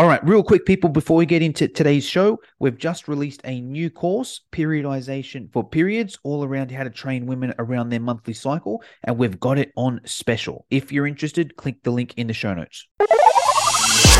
All right, real quick, people, before we get into today's show, we've just released a new course, Periodization for Periods, all around how to train women around their monthly cycle, and we've got it on special. If you're interested, click the link in the show notes.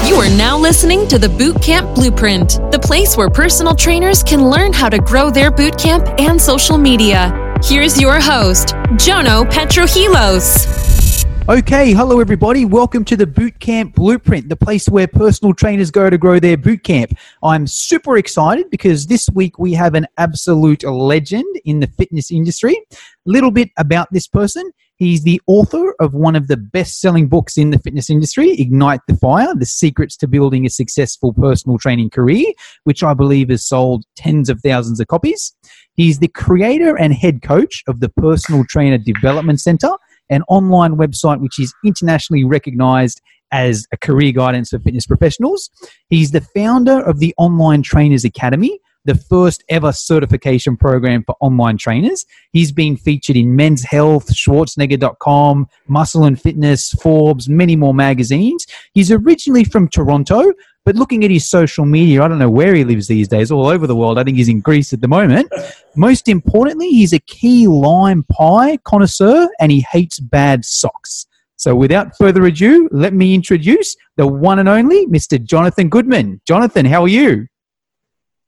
You are now listening to the Bootcamp Blueprint, the place where personal trainers can learn how to grow their bootcamp and social media. Here's your host, Jono Petrohilos. Okay, hello everybody. Welcome to the Bootcamp Blueprint, the place where personal trainers go to grow their bootcamp. I'm super excited because this week we have an absolute legend in the fitness industry. A little bit about this person. He's the author of one of the best selling books in the fitness industry, Ignite the Fire The Secrets to Building a Successful Personal Training Career, which I believe has sold tens of thousands of copies. He's the creator and head coach of the Personal Trainer Development Center an online website which is internationally recognized as a career guidance for fitness professionals. He's the founder of the Online Trainers Academy, the first ever certification program for online trainers. He's been featured in Men's Health, Schwarzenegger.com, Muscle and Fitness, Forbes, many more magazines. He's originally from Toronto, but looking at his social media, I don't know where he lives these days, all over the world. I think he's in Greece at the moment. Most importantly, he's a key lime pie connoisseur and he hates bad socks. So without further ado, let me introduce the one and only Mr. Jonathan Goodman. Jonathan, how are you?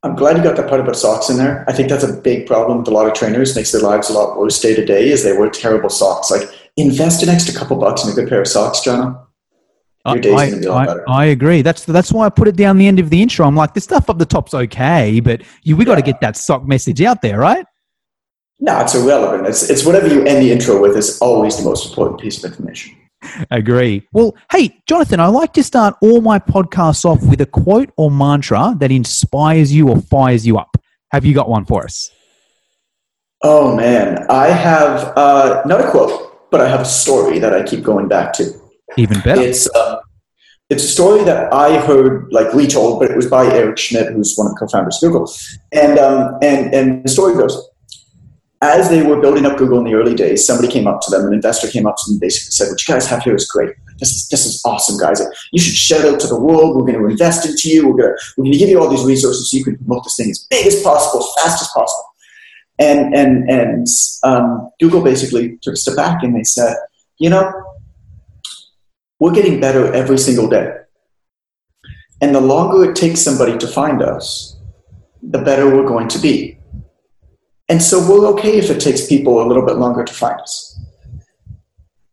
I'm glad you got that part about socks in there. I think that's a big problem with a lot of trainers. Makes their lives a lot worse day to day. Is they wear terrible socks. Like invest an extra couple bucks in a good pair of socks, John. I, gonna be a lot I. I agree. That's that's why I put it down the end of the intro. I'm like, this stuff up the top's okay, but you we got to get that sock message out there, right? No, it's irrelevant. It's it's whatever you end the intro with is always the most important piece of information. Agree. Well, hey, Jonathan, I like to start all my podcasts off with a quote or mantra that inspires you or fires you up. Have you got one for us? Oh man, I have uh, not a quote, but I have a story that I keep going back to. Even better. It's uh, it's a story that I heard like retold, but it was by Eric Schmidt, who's one of the co-founders of Google. And um, and and the story goes: as they were building up Google in the early days, somebody came up to them, an investor came up to them, and basically said, "What you guys have here is great. This is this is awesome, guys. You should shout out to the world. We're going to invest into you. We're going to we're going to give you all these resources so you can promote this thing as big as possible, as fast as possible." And and and um, Google basically took a step back and they said, "You know, we're getting better every single day. And the longer it takes somebody to find us, the better we're going to be. And so we're okay if it takes people a little bit longer to find us.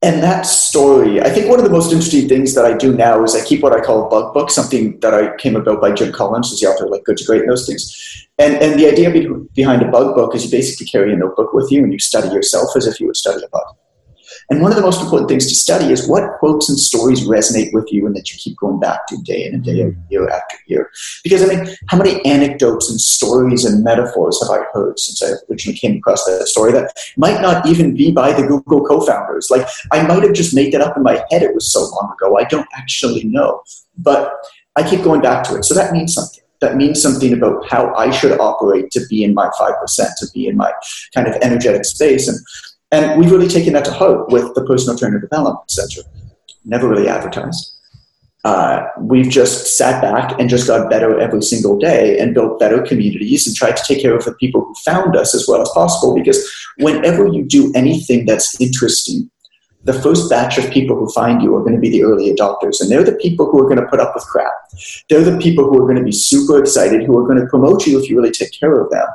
And that story, I think one of the most interesting things that I do now is I keep what I call a bug book, something that I came about by Jim Collins, who's the author of like Good to Great and those things. And, and the idea behind a bug book is you basically carry a notebook with you and you study yourself as if you would study a bug. And one of the most important things to study is what quotes and stories resonate with you and that you keep going back to day in and day out, year after year. Because, I mean, how many anecdotes and stories and metaphors have I heard since I originally came across that story that might not even be by the Google co founders? Like, I might have just made that up in my head. It was so long ago. I don't actually know. But I keep going back to it. So that means something that means something about how I should operate to be in my 5%, to be in my kind of energetic space. And and we've really taken that to heart with the personal trainer development center. Never really advertised. Uh, we've just sat back and just got better every single day and built better communities and tried to take care of the people who found us as well as possible. Because whenever you do anything that's interesting, the first batch of people who find you are going to be the early adopters. And they're the people who are going to put up with crap. They're the people who are going to be super excited, who are going to promote you if you really take care of them.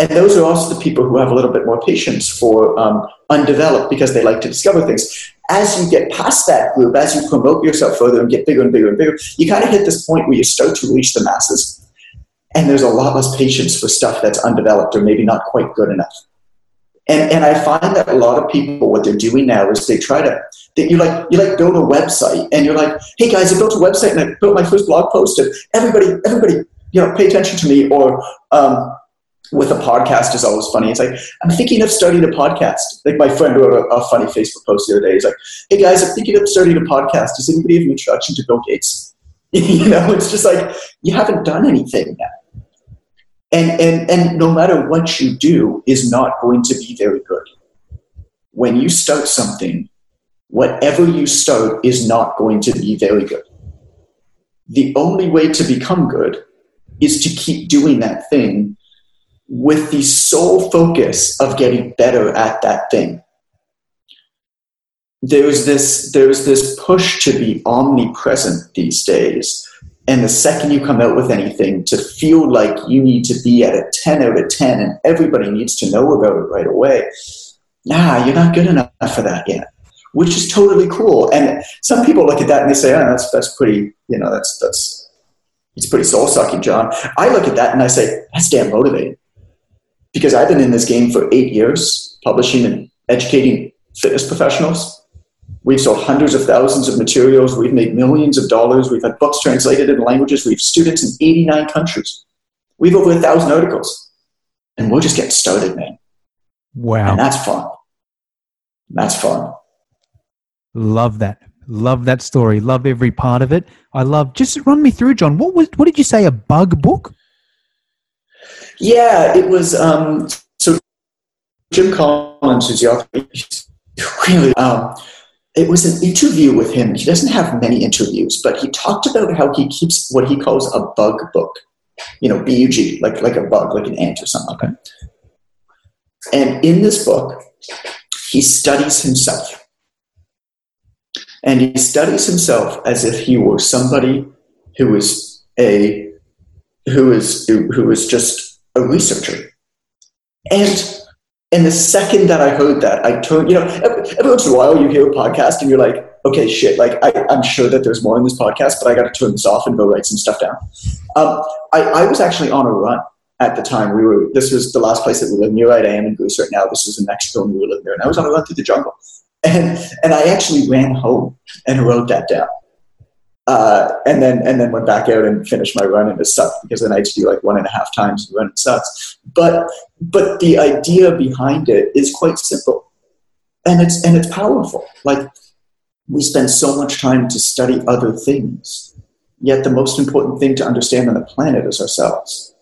And those are also the people who have a little bit more patience for um, undeveloped because they like to discover things. As you get past that group, as you promote yourself further and get bigger and bigger and bigger, you kind of hit this point where you start to reach the masses. And there's a lot less patience for stuff that's undeveloped or maybe not quite good enough. And, and I find that a lot of people, what they're doing now is they try to, that you like, you like build a website and you're like, hey guys, I built a website and I built my first blog post and everybody, everybody, you know, pay attention to me or, um, with a podcast is always funny. It's like, I'm thinking of starting a podcast. Like my friend wrote a, a, funny Facebook post the other day. He's like, hey guys, I'm thinking of starting a podcast. Does anybody have an introduction to Bill Gates? you know, it's just like, you haven't done anything yet. And, and, and no matter what you do is not going to be very good. When you start something, whatever you start is not going to be very good the only way to become good is to keep doing that thing with the sole focus of getting better at that thing. There's this, there's this push to be omnipresent these days. And the second you come out with anything, to feel like you need to be at a 10 out of 10 and everybody needs to know about it right away. Nah, you're not good enough for that yet, which is totally cool. And some people look at that and they say, oh, that's, that's pretty, you know, that's, that's, it's pretty soul sucking, John. I look at that and I say, that's damn motivating because I've been in this game for eight years, publishing and educating fitness professionals. We've sold hundreds of thousands of materials. We've made millions of dollars. We've had books translated into languages. We have students in 89 countries. We've over a thousand articles. And we're just getting started, man. Wow. And that's fun. That's fun. Love that. Love that story. Love every part of it. I love just run me through, John. What was what did you say? A bug book? Yeah, it was. Um, so Jim Collins, who's the author, really. Um, it was an interview with him. He doesn't have many interviews, but he talked about how he keeps what he calls a bug book. You know, B U G, like like a bug, like an ant or something. Okay. And in this book, he studies himself. And he studies himself as if he were somebody who is a who is who is just a researcher. And and the second that I heard that, I turned, you know, every, once in a while you hear a podcast and you're like, okay, shit, like I, am sure that there's more in this podcast, but I got to turn this off and go write some stuff down. Um, I, I, was actually on a run at the time. We were, this was the last place that we lived near. Right, I am in Greece right now. This was in Mexico and we were living there. And I was on a run through the jungle. And, and I actually ran home and wrote that down. Uh, and then and then went back out and finished my run and it sucked because then I had to do like one and a half times the run it sucks. But but the idea behind it is quite simple, and it's and it's powerful. Like we spend so much time to study other things, yet the most important thing to understand on the planet is ourselves.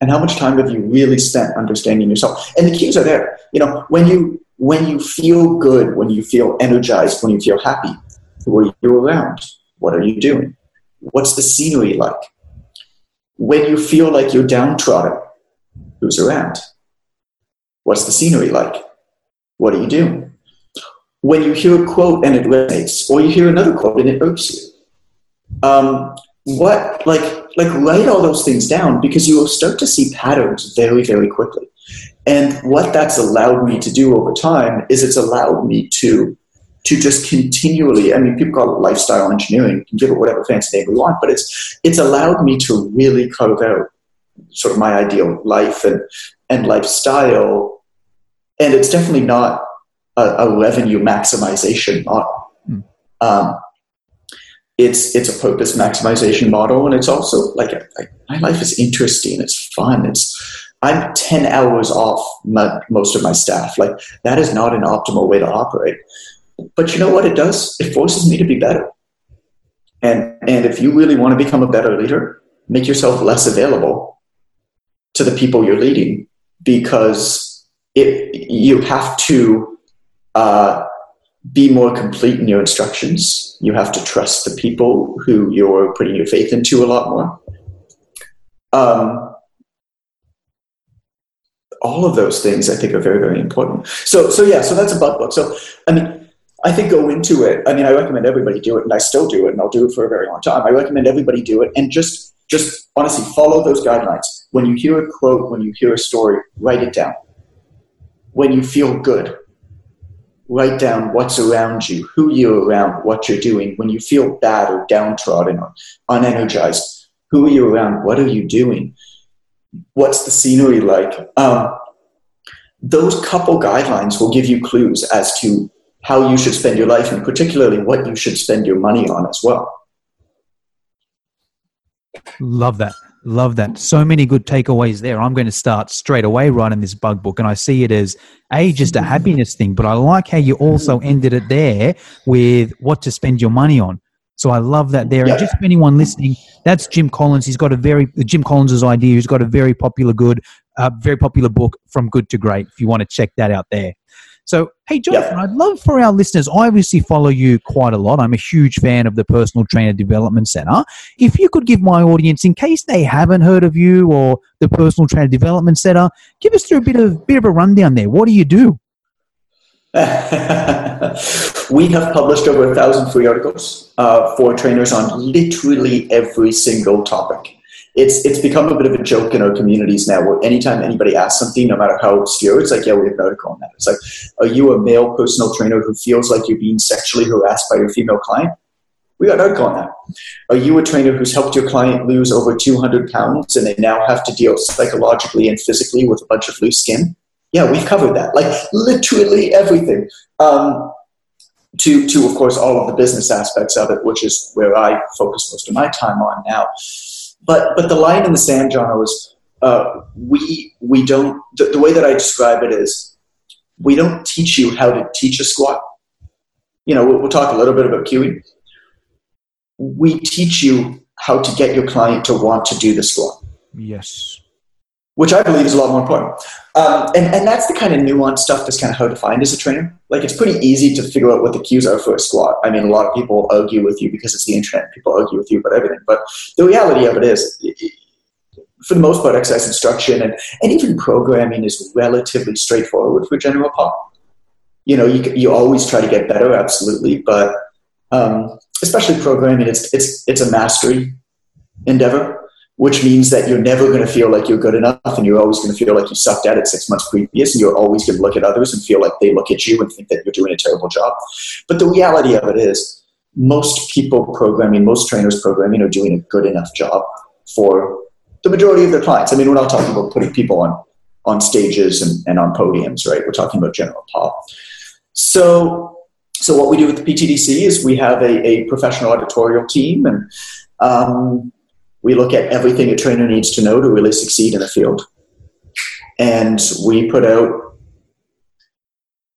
And how much time have you really spent understanding yourself? And the cues are there. You know, when you when you feel good, when you feel energized, when you feel happy, who are you around? What are you doing? What's the scenery like? When you feel like you're downtrodden, who's around? What's the scenery like? What are you doing? When you hear a quote and it resonates, or you hear another quote and it irks you, um, what like like write all those things down because you will start to see patterns very very quickly. And what that's allowed me to do over time is it's allowed me to to just continually, I mean, people call it lifestyle engineering, you can give it whatever fancy name we want, but it's, it's allowed me to really carve out sort of my ideal life and, and lifestyle. And it's definitely not a, a revenue maximization model. Mm. Um, it's it's a purpose maximization model, and it's also like, like my life is interesting. It's fun. It's I'm ten hours off my, most of my staff. Like that is not an optimal way to operate. But you know what it does? It forces me to be better. And, and if you really want to become a better leader, make yourself less available to the people you're leading because it, you have to uh, be more complete in your instructions. You have to trust the people who you're putting your faith into a lot more. Um, all of those things I think are very, very important. So, so yeah, so that's a bug book. So, I mean, I think go into it. I mean, I recommend everybody do it, and I still do it, and I'll do it for a very long time. I recommend everybody do it, and just just honestly follow those guidelines. When you hear a quote, when you hear a story, write it down. When you feel good, write down what's around you, who you're around, what you're doing. When you feel bad or downtrodden or unenergized, who are you around? What are you doing? What's the scenery like? Um, those couple guidelines will give you clues as to how you should spend your life and particularly what you should spend your money on as well. Love that. Love that. So many good takeaways there. I'm going to start straight away writing this bug book. And I see it as a just a happiness thing, but I like how you also ended it there with what to spend your money on. So I love that there. Yeah. And just for anyone listening, that's Jim Collins. He's got a very Jim Collins's idea. He's got a very popular good, uh, very popular book from good to great. If you want to check that out there. So, hey, Jonathan, I'd love for our listeners, I obviously follow you quite a lot. I'm a huge fan of the Personal Trainer Development Center. If you could give my audience, in case they haven't heard of you or the Personal Trainer Development Center, give us through a bit of, bit of a rundown there. What do you do? we have published over a thousand free articles uh, for trainers on literally every single topic. It's it's become a bit of a joke in our communities now. Where anytime anybody asks something, no matter how obscure, it's like, yeah, we have an article on that. It's like, are you a male personal trainer who feels like you're being sexually harassed by your female client? We got an article on that. Are you a trainer who's helped your client lose over 200 pounds and they now have to deal psychologically and physically with a bunch of loose skin? yeah, we've covered that. Like literally everything. Um, to, to of course all of the business aspects of it, which is where I focus most of my time on now. But but the line in the sand, John, was uh, we we don't. The, the way that I describe it is, we don't teach you how to teach a squat. You know, we'll, we'll talk a little bit about cueing. We teach you how to get your client to want to do the squat. Yes which I believe is a lot more important. Um, and, and that's the kind of nuanced stuff that's kind of hard to find as a trainer. Like it's pretty easy to figure out what the cues are for a squat. I mean, a lot of people argue with you because it's the internet. People argue with you about everything. But the reality of it is, for the most part, exercise instruction and, and even programming is relatively straightforward for general pop. You know, you, you always try to get better, absolutely. But um, especially programming, it's, it's, it's a mastery endeavor which means that you're never going to feel like you're good enough and you're always going to feel like you sucked at it six months previous and you're always going to look at others and feel like they look at you and think that you're doing a terrible job. But the reality of it is most people programming, most trainers programming are doing a good enough job for the majority of their clients. I mean, we're not talking about putting people on, on stages and, and on podiums, right? We're talking about general pop. So, so what we do with the PTDC is we have a, a professional editorial team and um, we look at everything a trainer needs to know to really succeed in the field. And we put out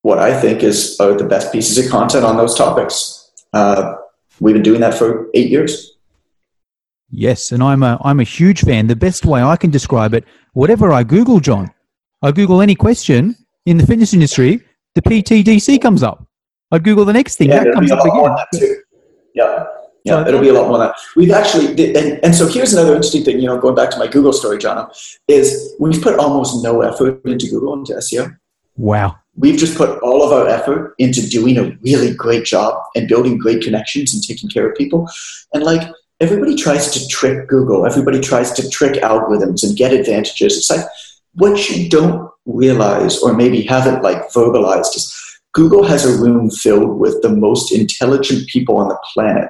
what I think is are the best pieces of content on those topics. Uh, we've been doing that for eight years. Yes, and I'm a I'm a huge fan. The best way I can describe it, whatever I Google, John, I Google any question in the fitness industry, the PTDC comes up. I Google the next thing, yeah, that comes up again. Yeah. Yeah, it'll be a lot more than that. We've actually, and, and so here's another interesting thing, you know, going back to my Google story, John, is we've put almost no effort into Google, into SEO. Wow. We've just put all of our effort into doing a really great job and building great connections and taking care of people. And like, everybody tries to trick Google, everybody tries to trick algorithms and get advantages. It's like, what you don't realize or maybe haven't like verbalized is Google has a room filled with the most intelligent people on the planet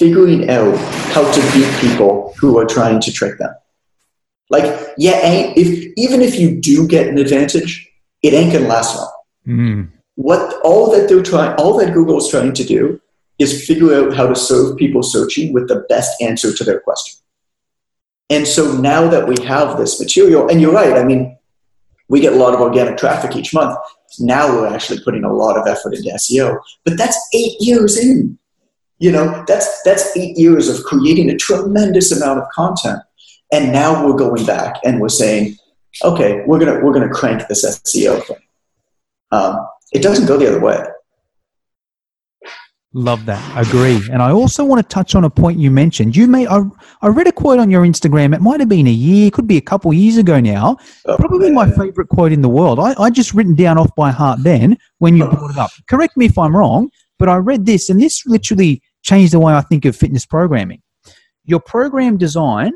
figuring out how to beat people who are trying to trick them. Like, yeah, if even if you do get an advantage, it ain't gonna last long. Mm. What all that they're trying, all that Google is trying to do is figure out how to serve people searching with the best answer to their question. And so now that we have this material, and you're right, I mean, we get a lot of organic traffic each month. Now we're actually putting a lot of effort into SEO, but that's eight years in. You know, that's that's eight years of creating a tremendous amount of content. And now we're going back and we're saying, okay, we're gonna we're gonna crank this SEO thing. Um, it doesn't go the other way. Love that. Agree. And I also want to touch on a point you mentioned. You made I, I read a quote on your Instagram. It might have been a year, could be a couple years ago now. Oh, Probably man. my favorite quote in the world. I, I just written down off by heart then when you brought it up. Correct me if I'm wrong, but I read this and this literally change the way I think of fitness programming. Your program design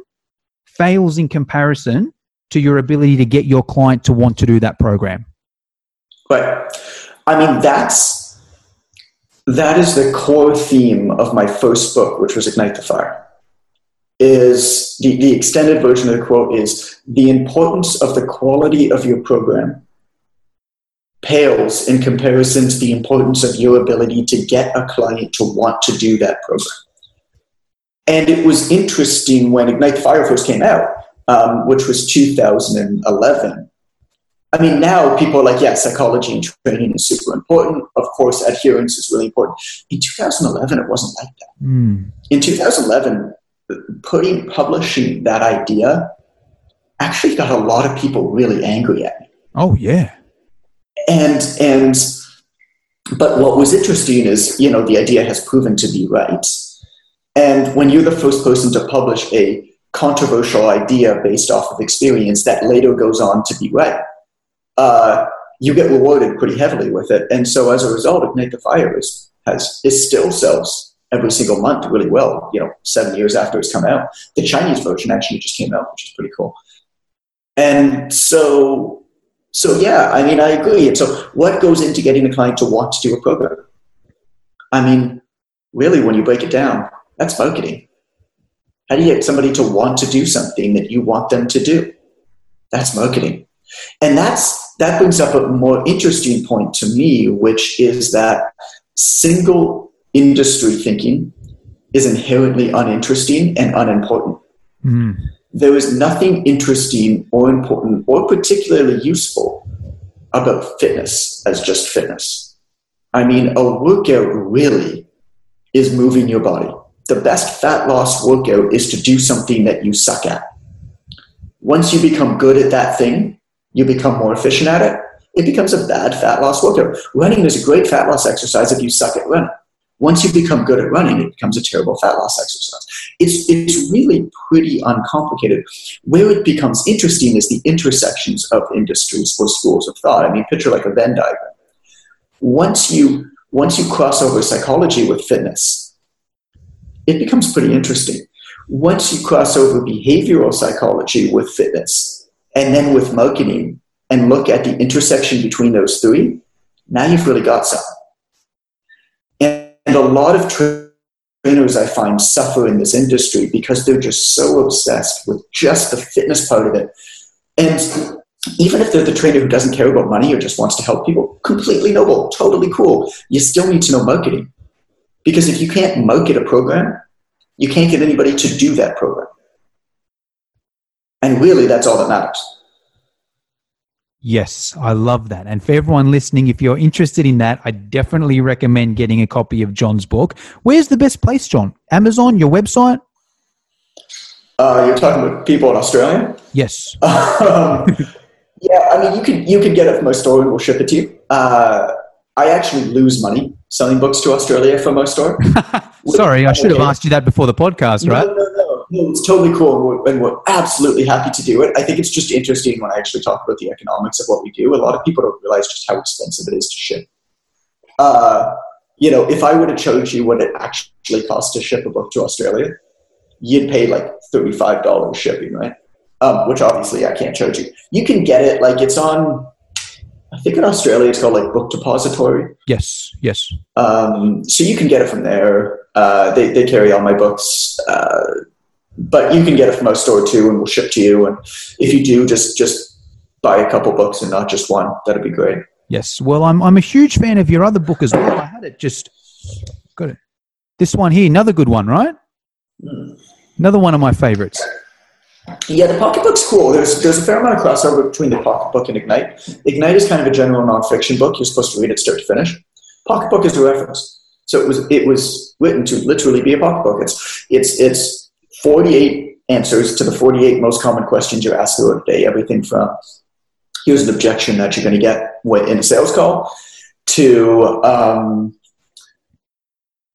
fails in comparison to your ability to get your client to want to do that program. Right. I mean, that's that is the core theme of my first book, which was Ignite the Fire. Is the, the extended version of the quote is the importance of the quality of your program pales in comparison to the importance of your ability to get a client to want to do that program. And it was interesting when Ignite the Fire first came out, um, which was 2011. I mean, now people are like, yeah, psychology and training is super important. Of course, adherence is really important. In 2011, it wasn't like that. Mm. In 2011, putting publishing that idea actually got a lot of people really angry at me. Oh yeah and and but what was interesting is you know the idea has proven to be right. And when you're the first person to publish a controversial idea based off of experience that later goes on to be right. Uh, you get rewarded pretty heavily with it. And so as a result ignite the fire is has it still sells every single month really well you know seven years after it's come out. The chinese version actually just came out which is pretty cool. And so so yeah, I mean, I agree. And so what goes into getting a client to want to do a program? I mean, really, when you break it down, that's marketing. How do you get somebody to want to do something that you want them to do? That's marketing. And that's that brings up a more interesting point to me, which is that single industry thinking is inherently uninteresting and unimportant. Mm there is nothing interesting or important or particularly useful about fitness as just fitness. I mean, a workout really is moving your body. The best fat loss workout is to do something that you suck at. Once you become good at that thing, you become more efficient at it, it becomes a bad fat loss workout. Running is a great fat loss exercise if you suck at running. Once you become good at running, it becomes a terrible fat loss exercise. It's, it's really pretty uncomplicated. Where it becomes interesting is the intersections of industries or schools of thought. I mean, picture like a Venn diagram. Once you, once you cross over psychology with fitness, it becomes pretty interesting. Once you cross over behavioral psychology with fitness, and then with marketing, and look at the intersection between those three, now you've really got something. And a lot of trainers I find suffer in this industry because they're just so obsessed with just the fitness part of it. And even if they're the trainer who doesn't care about money or just wants to help people, completely noble, totally cool. You still need to know marketing. Because if you can't market a program, you can't get anybody to do that program. And really, that's all that matters. Yes, I love that. And for everyone listening, if you're interested in that, I definitely recommend getting a copy of John's book. Where's the best place, John? Amazon, your website? Uh, you're talking with people in Australia? Yes. um, yeah, I mean, you could you could get it from my store and we'll ship it to you. Uh, I actually lose money selling books to Australia from my store. Sorry, I should have asked you that before the podcast, right? No, no, no it's totally cool, and we're, and we're, absolutely happy to do it. I think it's just interesting when I actually talk about the economics of what we do. A lot of people don't realize just how expensive it is to ship. Uh, you know, if I would have charged you what it actually costs to ship a book to Australia, you'd pay like thirty-five dollars shipping, right? Um, which obviously I can't charge you. You can get it like it's on. I think in Australia it's called like Book Depository. Yes, yes. Um, so you can get it from there. Uh, they, they carry all my books. Uh, but you can get it from our store too, and we'll ship to you. And if you do, just just buy a couple books and not just one. That'd be great. Yes. Well, I'm I'm a huge fan of your other book as well. I had it just got it. This one here, another good one, right? Mm. Another one of my favorites. Yeah, the pocketbook's cool. There's there's a fair amount of crossover between the pocketbook and Ignite. Ignite is kind of a general nonfiction book. You're supposed to read it start to finish. Pocketbook is a reference. So it was it was written to literally be a pocketbook. It's it's it's 48 answers to the 48 most common questions you're asked throughout the day. Everything from here's an objection that you're going to get in a sales call to um,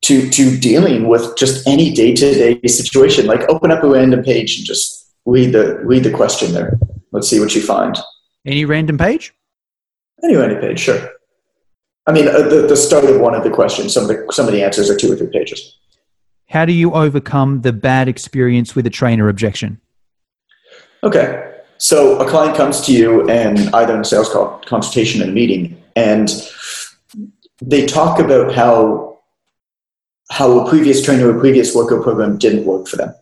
to to dealing with just any day to day situation. Like open up a random page and just read the read the question there. Let's see what you find. Any random page? Any random page, sure. I mean, uh, the, the start of one of the questions. Some of the some of the answers are two or three pages. How do you overcome the bad experience with a trainer objection? Okay. So a client comes to you and either in a sales call, consultation and meeting, and they talk about how how a previous trainer or a previous workout program didn't work for them.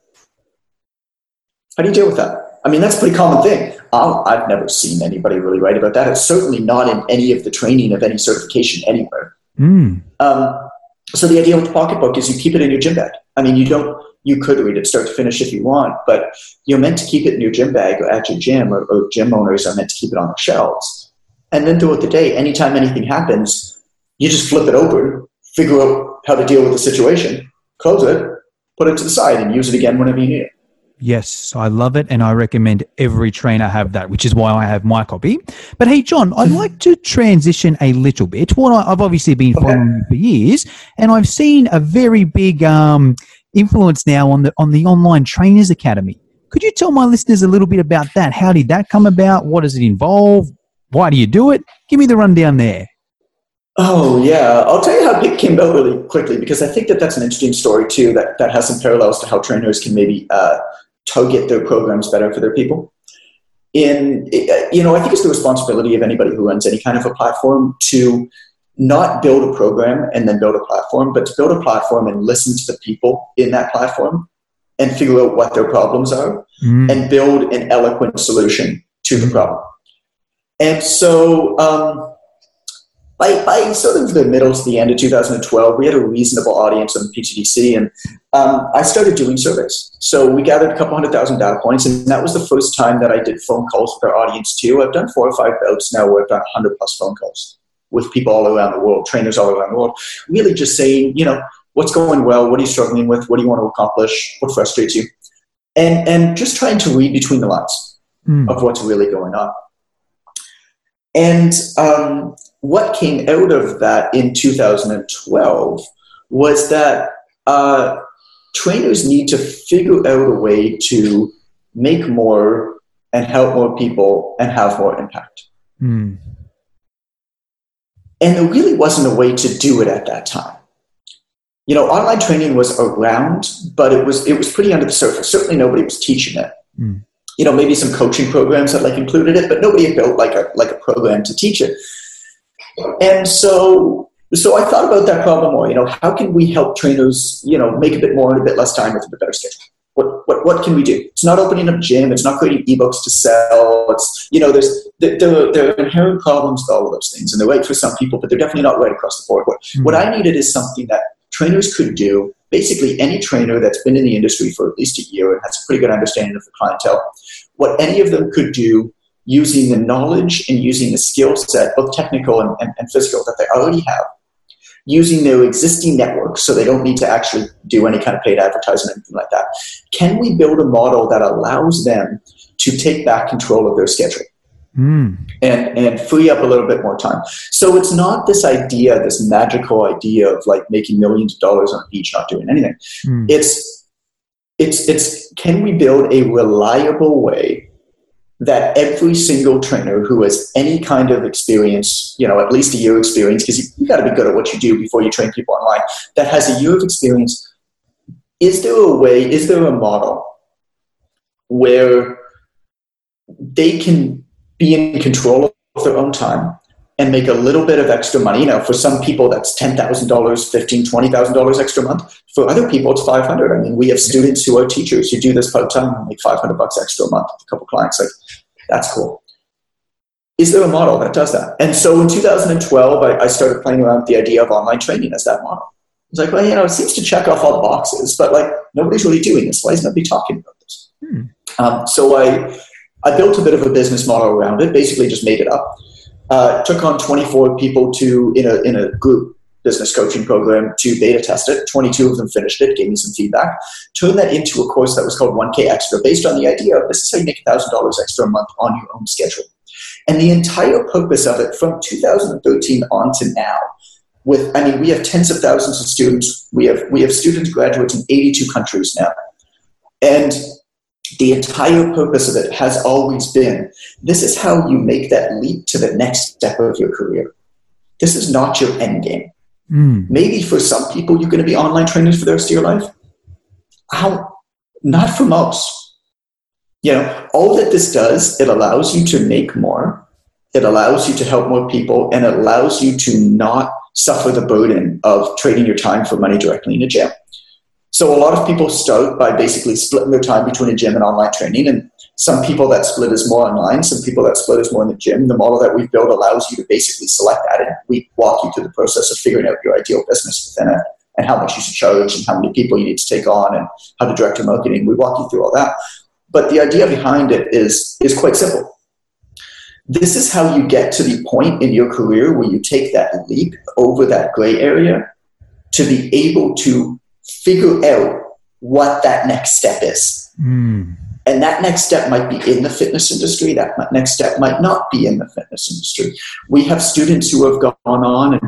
How do you deal with that? I mean, that's a pretty common thing. i have never seen anybody really write about that. It's certainly not in any of the training of any certification anywhere. Mm. Um, so the idea with the pocketbook is you keep it in your gym bag. I mean, you don't, you could read it start to finish if you want, but you're meant to keep it in your gym bag or at your gym, or, or gym owners are meant to keep it on the shelves. And then throughout the day, anytime anything happens, you just flip it open, figure out how to deal with the situation, close it, put it to the side, and use it again whenever you need it. Yes, I love it, and I recommend every trainer have that, which is why I have my copy. But hey, John, I'd like to transition a little bit. What I, have obviously been following you for years, and I've seen a very big um, influence now on the on the online trainers academy. Could you tell my listeners a little bit about that? How did that come about? What does it involve? Why do you do it? Give me the rundown there. Oh yeah, I'll tell you how it came about really quickly because I think that that's an interesting story too. That that has some parallels to how trainers can maybe uh, target their programs better for their people. In you know, I think it's the responsibility of anybody who runs any kind of a platform to not build a program and then build a platform, but to build a platform and listen to the people in that platform and figure out what their problems are mm. and build an eloquent solution to the problem. And so, um, by, by sort of the middle to the end of 2012, we had a reasonable audience on PTDC, and um, I started doing surveys. So we gathered a couple hundred thousand data points, and that was the first time that I did phone calls with our audience too. I've done four or five bouts now where I've done 100 plus phone calls with people all around the world, trainers all around the world, really just saying, you know, what's going well, what are you struggling with, what do you want to accomplish, what frustrates you, and and just trying to read between the lines mm. of what's really going on. And um, what came out of that in 2012 was that uh, trainers need to figure out a way to make more and help more people and have more impact. Mm. And there really wasn't a way to do it at that time. You know, online training was around, but it was it was pretty under the surface. Certainly, nobody was teaching it. Mm you know, maybe some coaching programs that like included it, but nobody had built like a like a program to teach it. And so so I thought about that problem more. You know, how can we help trainers, you know, make a bit more and a bit less time with a bit better schedule? What, what, what can we do? It's not opening a gym. It's not creating ebooks to sell. It's, you know, there's, there, there are inherent problems with all of those things. And they're right for some people, but they're definitely not right across the board. What, mm-hmm. what I needed is something that trainers could do. Basically, any trainer that's been in the industry for at least a year and has a pretty good understanding of the clientele what any of them could do using the knowledge and using the skill set, both technical and, and, and physical, that they already have, using their existing network so they don't need to actually do any kind of paid advertising or anything like that. Can we build a model that allows them to take back control of their schedule? Mm. And, and free up a little bit more time. So it's not this idea, this magical idea of like making millions of dollars on a beach not doing anything. Mm. It's it's it's can we build a reliable way that every single trainer who has any kind of experience, you know, at least a year experience, because you, you got to be good at what you do before you train people online, that has a year of experience, is there a way, is there a model where they can be in control of their own time and make a little bit of extra money. Now, for some people, that's $10,000, $15,000, $20,000 extra month. For other people, it's 500. I mean, we have students who are teachers who do this part time and make 500 bucks extra a month. with A couple clients, like, that's cool. Is there a model that does that? And so in 2012, I, I started playing around with the idea of online training as that model. It's like, well, you know, it seems to check off all the boxes, but like nobody's really doing this. Why is nobody talking about this? Hmm. Um, so I, I built a bit of a business model around it, basically just made it up uh, took on 24 people to in a in a group business coaching program to beta test it. 22 of them finished it, gave me some feedback. Turned that into a course that was called 1K Extra, based on the idea of this is how you make $1,000 extra a month on your own schedule. And the entire purpose of it from 2013 on to now, with I mean, we have tens of thousands of students. We have we have students graduates in 82 countries now, and the entire purpose of it has always been this is how you make that leap to the next step of your career. This is not your end game. Mm. Maybe for some people, you're going to be online trainers for the rest of your life. How? Not for most. You know, all that this does, it allows you to make more, it allows you to help more people, and it allows you to not suffer the burden of trading your time for money directly in a gym. So a lot of people start by basically splitting their time between a gym and online training. And some people that split is more online, some people that split is more in the gym. The model that we've built allows you to basically select that and we walk you through the process of figuring out your ideal business within it and how much you should charge and how many people you need to take on and how to direct your marketing. We walk you through all that. But the idea behind it is, is quite simple. This is how you get to the point in your career where you take that leap over that gray area to be able to figure out what that next step is. Mm. And that next step might be in the fitness industry. That next step might not be in the fitness industry. We have students who have gone on and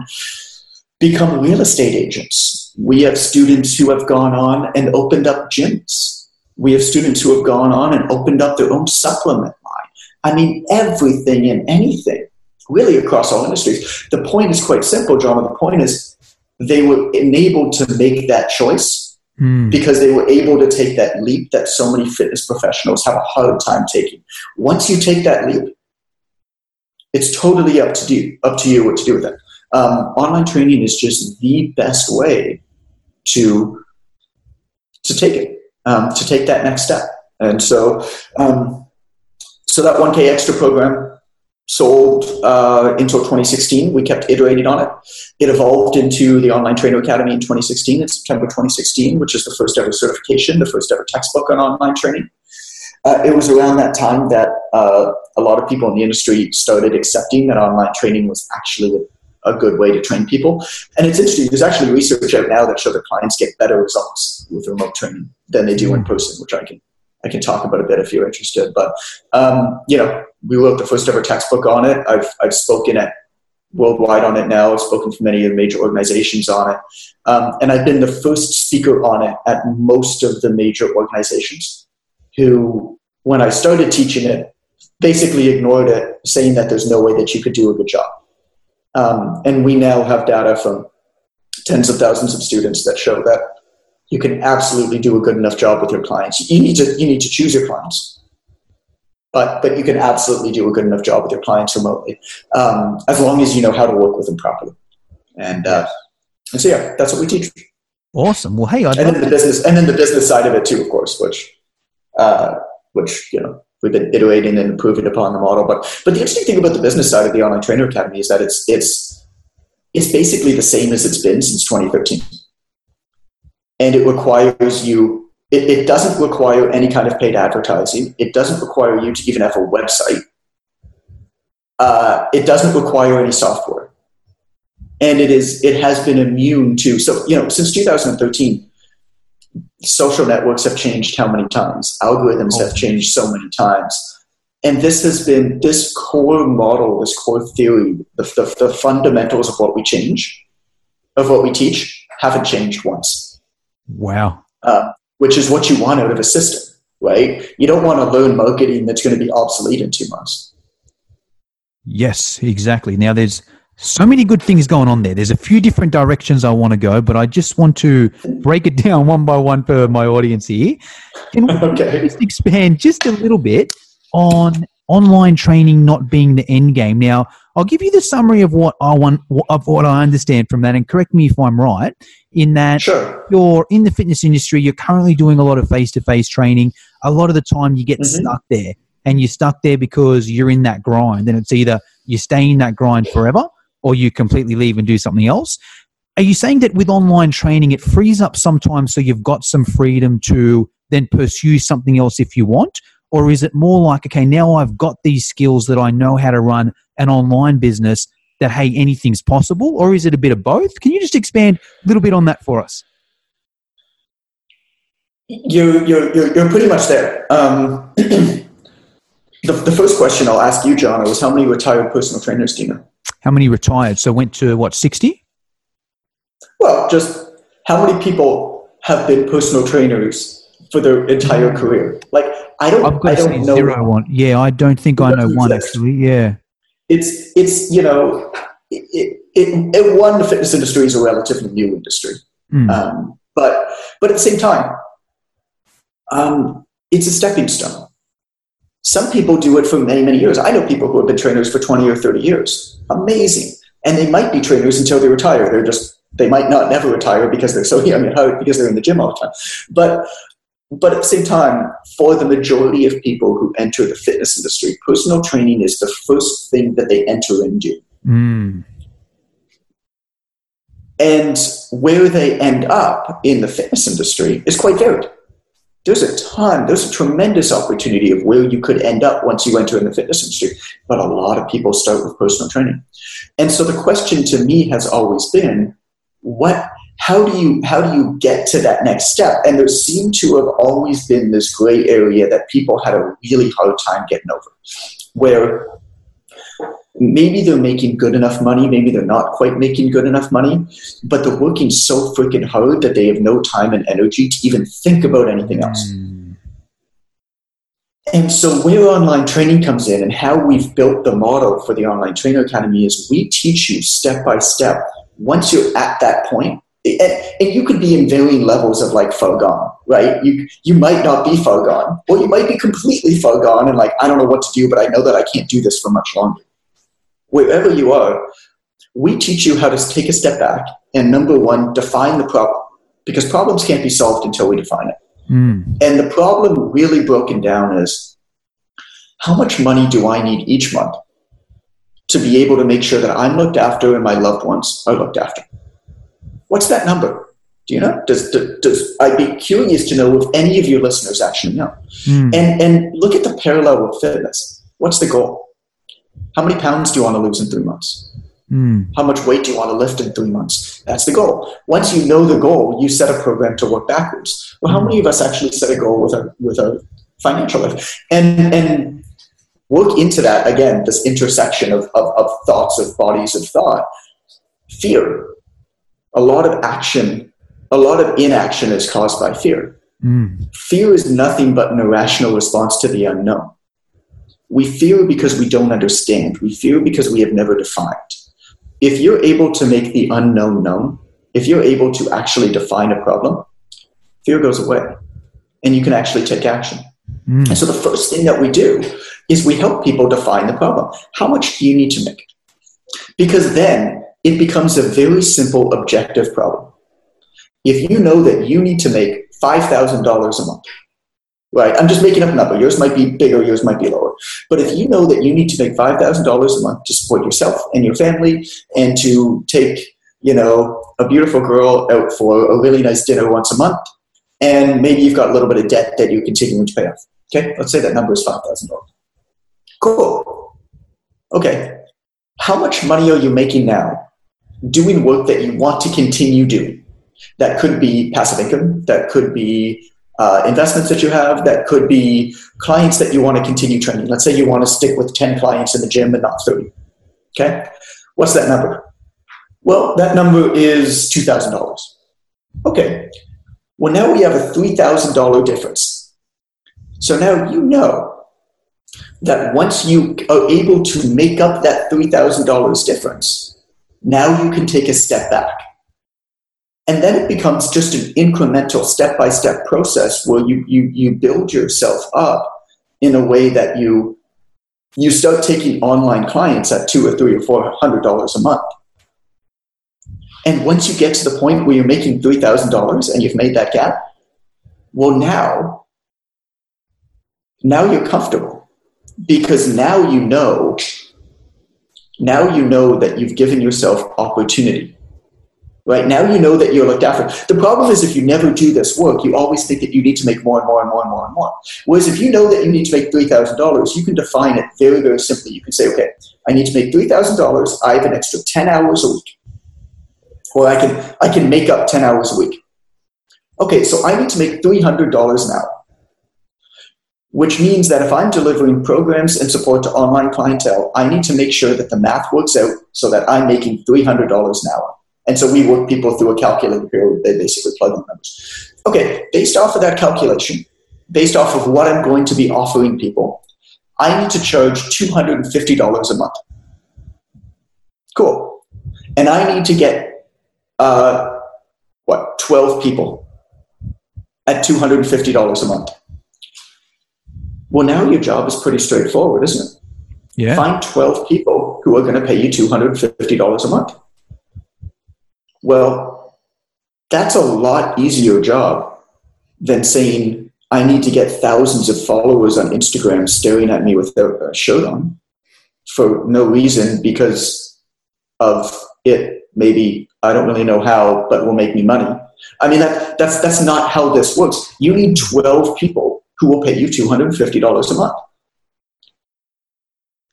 become real estate agents. We have students who have gone on and opened up gyms. We have students who have gone on and opened up their own supplement line. I mean, everything and anything, really across all industries. The point is quite simple, John. The point is they were enabled to make that choice Mm. because they were able to take that leap that so many fitness professionals have a hard time taking. Once you take that leap, it's totally up to you, up to you what to do with it. Um, online training is just the best way to to take it, um, to take that next step. And so, um, so that 1K extra program sold uh, until 2016. We kept iterating on it. It evolved into the Online Trainer Academy in 2016, in September 2016, which is the first ever certification, the first ever textbook on online training. Uh, it was around that time that uh, a lot of people in the industry started accepting that online training was actually a, good way to train people. And it's interesting, there's actually research out now that show that clients get better results with remote training than they do in person, which I can I can talk about a bit if you're interested. But um, you know, we wrote the first ever textbook on it. I've I've spoken at worldwide on it now. I've spoken to many of the major organizations on it, um, and I've been the first speaker on it at most of the major organizations. Who, when I started teaching it, basically ignored it, saying that there's no way that you could do a good job. Um, and we now have data from tens of thousands of students that show that you can absolutely do a good enough job with your clients. You need to you need to choose your clients, but but you can absolutely do a good enough job with your clients remotely, um, as long as you know how to work with them properly. And, uh, and so yeah, that's what we teach. Awesome. Well, hey, I'd and then the business and then the business side of it too, of course, which uh, which you know we've been iterating and improving upon the model. But but the interesting thing about the business side of the online trainer academy is that it's it's it's basically the same as it's been since 2013 and it requires you it, it, doesn't require any kind of paid advertising. It doesn't require you to even have a website. Uh, it doesn't require any software. And it is it has been immune to so you know since 2013 social networks have changed how many times. Algorithms have changed so many times. And this has been this core model this core theory the, the, the fundamentals of what we change of what we teach haven't changed once. Wow. uh, which is what you want out of a system, right? You don't want to learn marketing that's going to be obsolete in two months. Yes, exactly. Now there's so many good things going on there. There's a few different directions I want to go, but I just want to break it down one by one for my audience here. Can we Okay. just expand just a little bit on online training not being the end game? Now, I'll give you the summary of what I want of what I understand from that, and correct me if I'm right. In that Sure. you're in the fitness industry, you're currently doing a lot of face to face training. A lot of the time, you get Mhm. stuck there, and you're stuck there because you're in that grind, and it's either you stay in that grind forever or you completely leave and do something else. Are you saying that with online training, it frees up sometimes so you've got some freedom to then pursue something else if you want? Or is it more like, okay, now I've got these skills that I know how to run an online business that, hey, anything's possible? Or is it a bit of both? Can you just expand a little bit on that for us? You're, you're, you're, you're pretty much there. Um, the, the first question I'll ask you, John, was how many retired personal trainers do you know? How many retired? So went to what, 60? Well, just how many people have been personal trainers for their entire career? Like, I don't, I've got I don't know. zero one. Yeah, I don't think I know one actually. Yeah. It's it's you know it, it, it, one the fitness industry is a relatively new industry. Mm. um, but but at the same time um, it's a stepping stone. Some people do it for many many years. I know people who have been trainers for 20 or 30 years. Amazing. And they might be trainers until they retire. They're just they might not never retire because they're so young and hard because they're in the gym all the time. But but at the same time, for the majority of people who enter the fitness industry, personal training is the first thing that they enter into. Mm. And where they end up in the fitness industry is quite varied. There's a ton, there's a tremendous opportunity of where you could end up once you enter in the fitness industry. But a lot of people start with personal training. And so the question to me has always been what how do you how do you get to that next step? And there seemed to have always been this gray area that people had a really hard time getting over, where maybe they're making good enough money, maybe they're not quite making good enough money, but they're working so freaking hard that they have no time and energy to even think about anything else. Mm. And so, where online training comes in and how we've built the model for the Online Trainer Academy is we teach you step by step. Once you're at that point, and, and you could be in varying levels of like far gone, right? You you might not be far gone, or you might be completely far gone and like I don't know what to do, but I know that I can't do this for much longer wherever you are, we teach you how to take a step back and number one, define the problem because problems can't be solved until we define it. Mm. And the problem really broken down is how much money do I need each month to be able to make sure that I'm looked after and my loved ones are looked after? What's that number? Do you know? Does, does, does I'd be curious to know if any of your listeners actually know? Mm. And and look at the parallel with fitness. What's the goal? How many pounds do you want to lose in three months? Mm. How much weight do you want to lift in three months? That's the goal. Once you know the goal, you set a program to work backwards. Well, how many of us actually set a goal with a with a financial life? And and work into that again, this intersection of, of, of thoughts, of bodies of thought. Fear. A lot of action, a lot of inaction is caused by fear. Mm. Fear is nothing but an irrational response to the unknown. We fear because we don't understand. We fear because we have never defined. If you're able to make the unknown known, if you're able to actually define a problem, fear goes away and you can actually take action. Mm. And so the first thing that we do is we help people define the problem. How much do you need to make? Because then it becomes a very simple objective problem. If you know that you need to make $5,000 a month, right? I'm just making up a number. Yours might be bigger, yours might be lower. But if you know that you need to make $5,000 a month to support yourself and your family and to take, you know, a beautiful girl out for a really nice dinner once a month, and maybe you've got a little bit of debt that you're continuing to pay off. Okay, let's say that number is $5,000. Cool. Okay, how much money are you making now doing work that you want to continue doing? That could be passive income, that could be uh, investments that you have that could be clients that you want to continue training. Let's say you want to stick with 10 clients in the gym and not 30. Okay? What's that number? Well, that number is $2,000. Okay. Well, now we have a $3,000 difference. So now you know that once you are able to make up that $3,000 difference, now you can take a step back. And then it becomes just an incremental step-by-step process where you, you, you build yourself up in a way that you you start taking online clients at two or three or four hundred dollars a month. And once you get to the point where you're making three thousand dollars and you've made that gap well now now you're comfortable because now you know now you know that you've given yourself opportunity right? Now you know that you're looked after. The problem is if you never do this work, you always think that you need to make more and more and more and more and more. Whereas if you know that you need to make $3,000, you can define it very, very simply. You can say, okay, I need to make $3,000. I have an extra 10 hours a week. Or I can, I can make up 10 hours a week. Okay, so I need to make $300 an hour. Which means that if I'm delivering programs and support to online clientele, I need to make sure that the math works out so that I'm making $300 an hour. And so we work people through a calculator here. They basically plug in numbers. Okay, based off of that calculation, based off of what I'm going to be offering people, I need to charge $250 a month. Cool. And I need to get, uh, what, 12 people at $250 a month. Well, now your job is pretty straightforward, isn't it? Yeah. Find 12 people who are going to pay you $250 a month. Well, that's a lot easier job than saying, I need to get thousands of followers on Instagram staring at me with a shirt on for no reason because of it. Maybe I don't really know how, but will make me money. I mean, that, that's, that's not how this works. You need 12 people who will pay you $250 a month.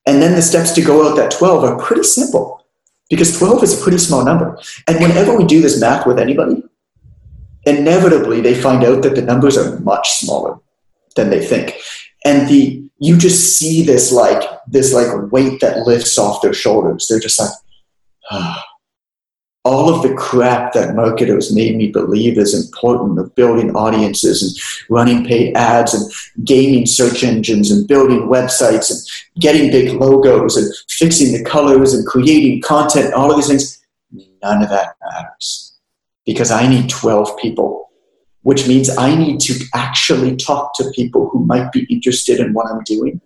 And then the steps to go out that 12 are pretty simple. because 12 is a pretty small number. And whenever we do this math with anybody, inevitably they find out that the numbers are much smaller than they think. And the you just see this like this like weight that lifts off their shoulders. They're just like, ah. All of the crap that marketers made me believe is important of building audiences and running paid ads and gaming search engines and building websites and getting big logos and fixing the colors and creating content, all of these things, none of that matters because I need 12 people, which means I need to actually talk to people who might be interested in what I'm doing,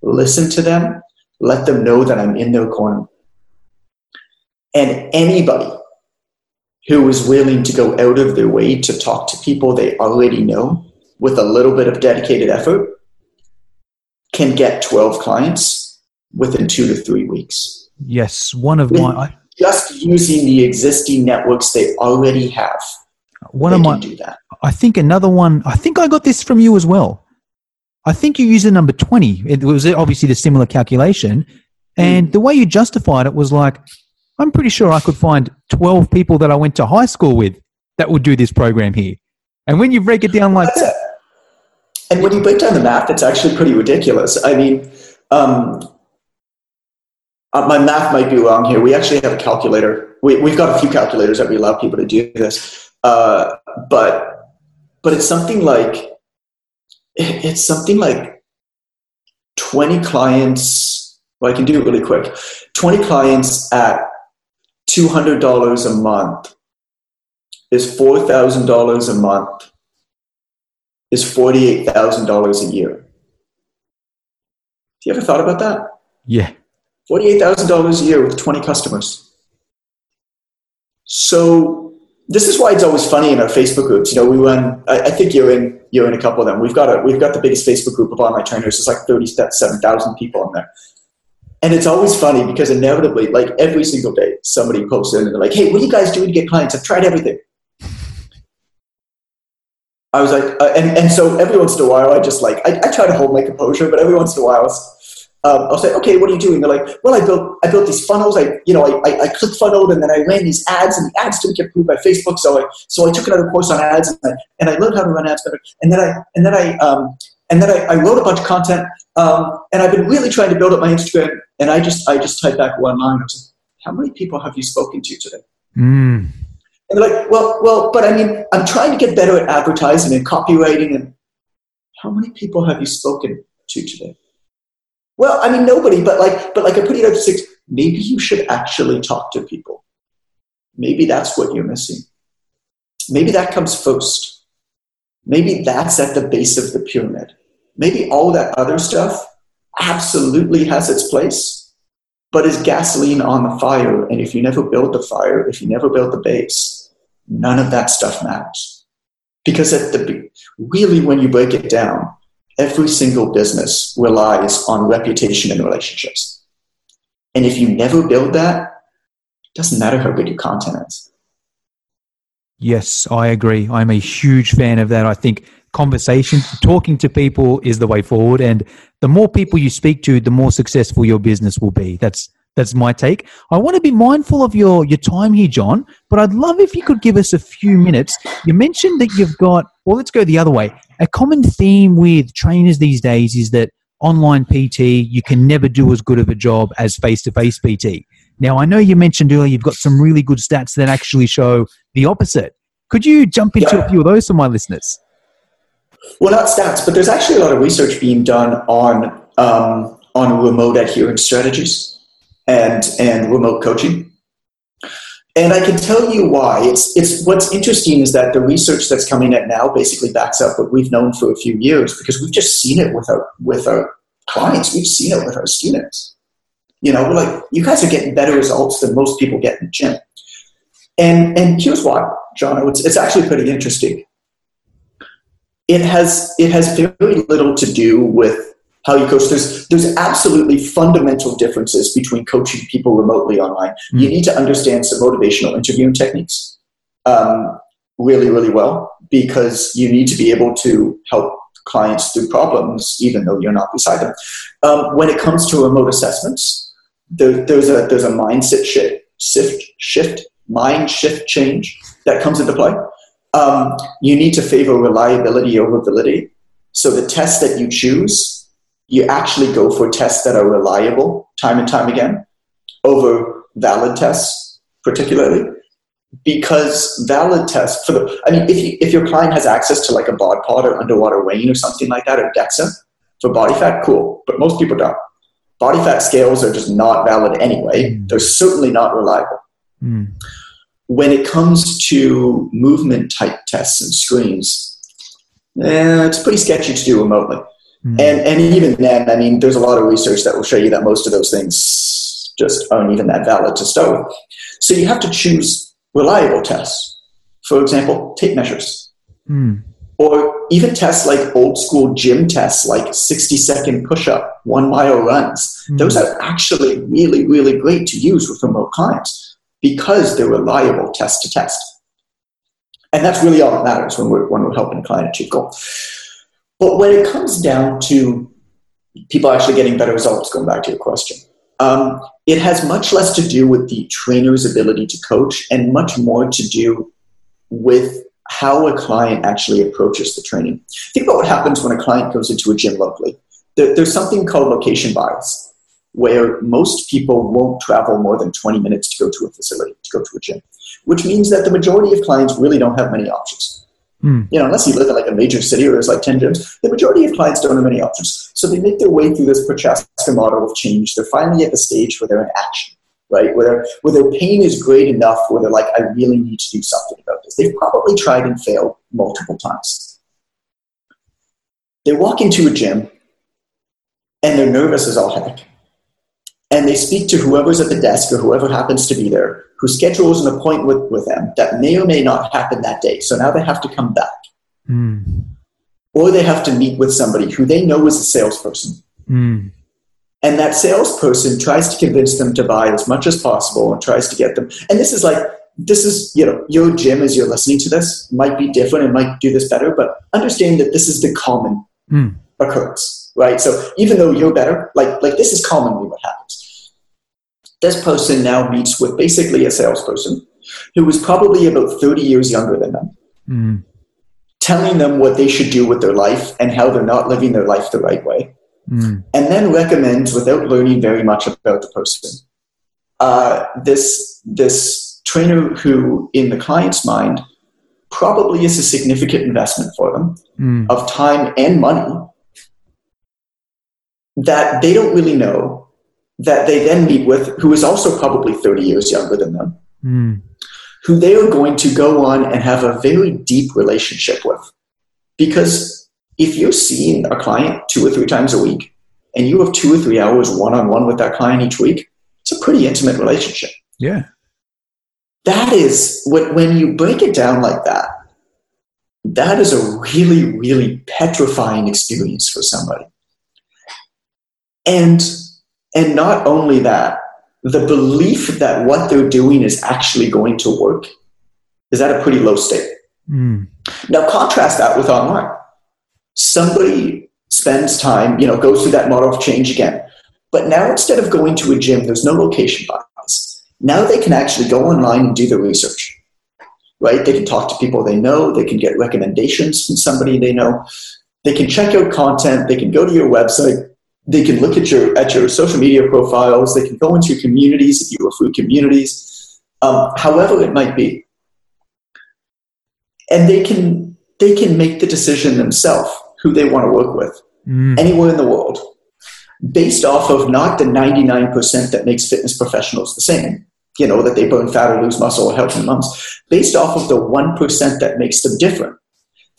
listen to them, let them know that I'm in their corner. And anybody who is willing to go out of their way to talk to people they already know with a little bit of dedicated effort can get 12 clients within two to three weeks. Yes, one of my just using the existing networks they already have. One of my, do that. I think another one. I think I got this from you as well. I think you used the number twenty. It was obviously the similar calculation, and mm. the way you justified it was like, I'm pretty sure I could find twelve people that I went to high school with that would do this program here. And when you break it down like that, and when you break down the math, it's actually pretty ridiculous. I mean, um, uh, my math might be wrong here. We actually have a calculator. We, we've got a few calculators that we allow people to do this, uh, but but it's something like it's something like twenty clients. Well, I can do it really quick. Twenty clients at two hundred dollars a month is four thousand dollars a month. Is forty eight thousand dollars a year. Have you ever thought about that? Yeah. $48,000 a year with 20 customers. So this is why it's always funny in our Facebook groups. You know, we run, I, I think you're in, you're in a couple of them. We've got a, we've got the biggest Facebook group of online trainers. It's like 37,000 people in there. And it's always funny because inevitably, like every single day, somebody posts in and they're like, hey, what are you guys doing to get clients? I've tried everything. I was like, uh, and, and so every once in a while, I just like, I, I try to hold my composure, but every once in a while, um, I'll say, okay, what are you doing? They're like, well, I built, I built these funnels. I, you know, I, I, I click funneled and then I ran these ads and the ads didn't get approved by Facebook. So I, so I took another course on ads and I, and I learned how to run ads better. And then I, and then I, um, and then I, I wrote a bunch of content. Um, and I've been really trying to build up my Instagram. And I just, I just typed back one line. I was like, how many people have you spoken to today? Mm. And they're like, well, well, but I mean, I'm trying to get better at advertising and copywriting. And how many people have you spoken to today? Well, I mean, nobody, but like, but like I put it up to six. Maybe you should actually talk to people. Maybe that's what you're missing. Maybe that comes first. Maybe that's at the base of the pyramid. Maybe all that other stuff absolutely has its place, but is gasoline on the fire. And if you never build the fire, if you never build the base, none of that stuff matters. Because at the really, when you break it down, every single business relies on reputation and relationships. And if you never build that, it doesn't matter how good your content is. Yes, I agree. I'm a huge fan of that. I think conversation, talking to people is the way forward. And the more people you speak to, the more successful your business will be. That's that's my take. I want to be mindful of your, your time here, John, but I'd love if you could give us a few minutes. You mentioned that you've got, well, let's go the other way. A common theme with trainers these days is that online PT, you can never do as good of a job as face to face PT. Now, I know you mentioned earlier you've got some really good stats that actually show the opposite. Could you jump into yeah. a few of those for my listeners? Well, not stats, but there's actually a lot of research being done on um, on remote adherence strategies and and remote coaching. And I can tell you why. It's it's what's interesting is that the research that's coming out now basically backs up what we've known for a few years because we've just seen it with our with our clients. We've seen it with our students. You know, we're like, you guys are getting better results than most people get in the gym. And and here's why, John. It's it's actually pretty interesting. It has it has very little to do with how you coach. There's there's absolutely fundamental differences between coaching people remotely online. Mm-hmm. You need to understand some motivational interviewing techniques um, really, really well because you need to be able to help clients through problems even though you're not beside them. Um, when it comes to remote assessments, there, there's a there's a mindset shift shift, shift, mind shift change that comes into play. Um, you need to favor reliability over validity. So the tests that you choose, you actually go for tests that are reliable time and time again over valid tests, particularly because valid tests for the, I mean, if, you, if your client has access to like a bod pod or underwater weighing or something like that or DEXA for body fat, cool. But most people don't. Body fat scales are just not valid anyway. Mm. They're certainly not reliable. Mm. When it comes to movement type tests and screens, eh, it's pretty sketchy to do remotely. Mm. And, and even then, I mean, there's a lot of research that will show you that most of those things just aren't even that valid to start with. So you have to choose reliable tests. For example, tape measures. Mm. Or even tests like old school gym tests, like 60 second push up, one mile runs. Mm. Those are actually really, really great to use with remote clients because they're reliable test to test. And that's really all that matters when we're, when we're helping a client achieve goal. But when it comes down to people actually getting better results, going back to your question, um, it has much less to do with the trainer's ability to coach and much more to do with how a client actually approaches the training. Think about what happens when a client goes into a gym locally. There, there's something called location bias, where most people won't travel more than 20 minutes to go to a facility, to go to a gym, which means that the majority of clients really don't have many options. Mm. You know, unless you live in like a major city where there's like 10 gyms, the majority of clients don't have many options. So they make their way through this Prochaska model of change. They're finally at the stage where they're in action, right? Where, where their pain is great enough where they're like, I really need to do something about this. They've probably tried and failed multiple times. They walk into a gym and they're nervous as all heck. And they speak to whoever's at the desk or whoever happens to be there who schedules an appointment with, with them that may or may not happen that day. So now they have to come back. Mm. Or they have to meet with somebody who they know is a salesperson. Mm. And that salesperson tries to convince them to buy as much as possible and tries to get them. And this is like, this is, you know, your gym as you're listening to this might be different and might do this better, but understand that this is the common mm. occurrence, right? So even though you're better, like, like this is commonly what happens this person now meets with basically a salesperson who was probably about 30 years younger than them, mm. telling them what they should do with their life and how they're not living their life the right way. Mm. And then recommends, without learning very much about the person, uh, this, this trainer who, in the client's mind, probably is a significant investment for them mm. of time and money that they don't really know that they then meet with, who is also probably 30 years younger than them, mm. who they are going to go on and have a very deep relationship with. Because if you're seeing a client two or three times a week and you have two or three hours one on one with that client each week, it's a pretty intimate relationship. Yeah. That is, when you break it down like that, that is a really, really petrifying experience for somebody. And and not only that, the belief that what they're doing is actually going to work is at a pretty low state. Mm. Now, contrast that with online. Somebody spends time, you know, goes through that model of change again. But now instead of going to a gym, there's no location bias. Now they can actually go online and do the research, right? They can talk to people they know. They can get recommendations from somebody they know. They can check out content. They can go to your website they can look at your at your social media profiles. They can go into your communities if you are food communities, um, however it might be, and they can they can make the decision themselves who they want to work with mm. anywhere in the world, based off of not the ninety nine percent that makes fitness professionals the same. You know that they burn fat or lose muscle or help in months, based off of the one percent that makes them different.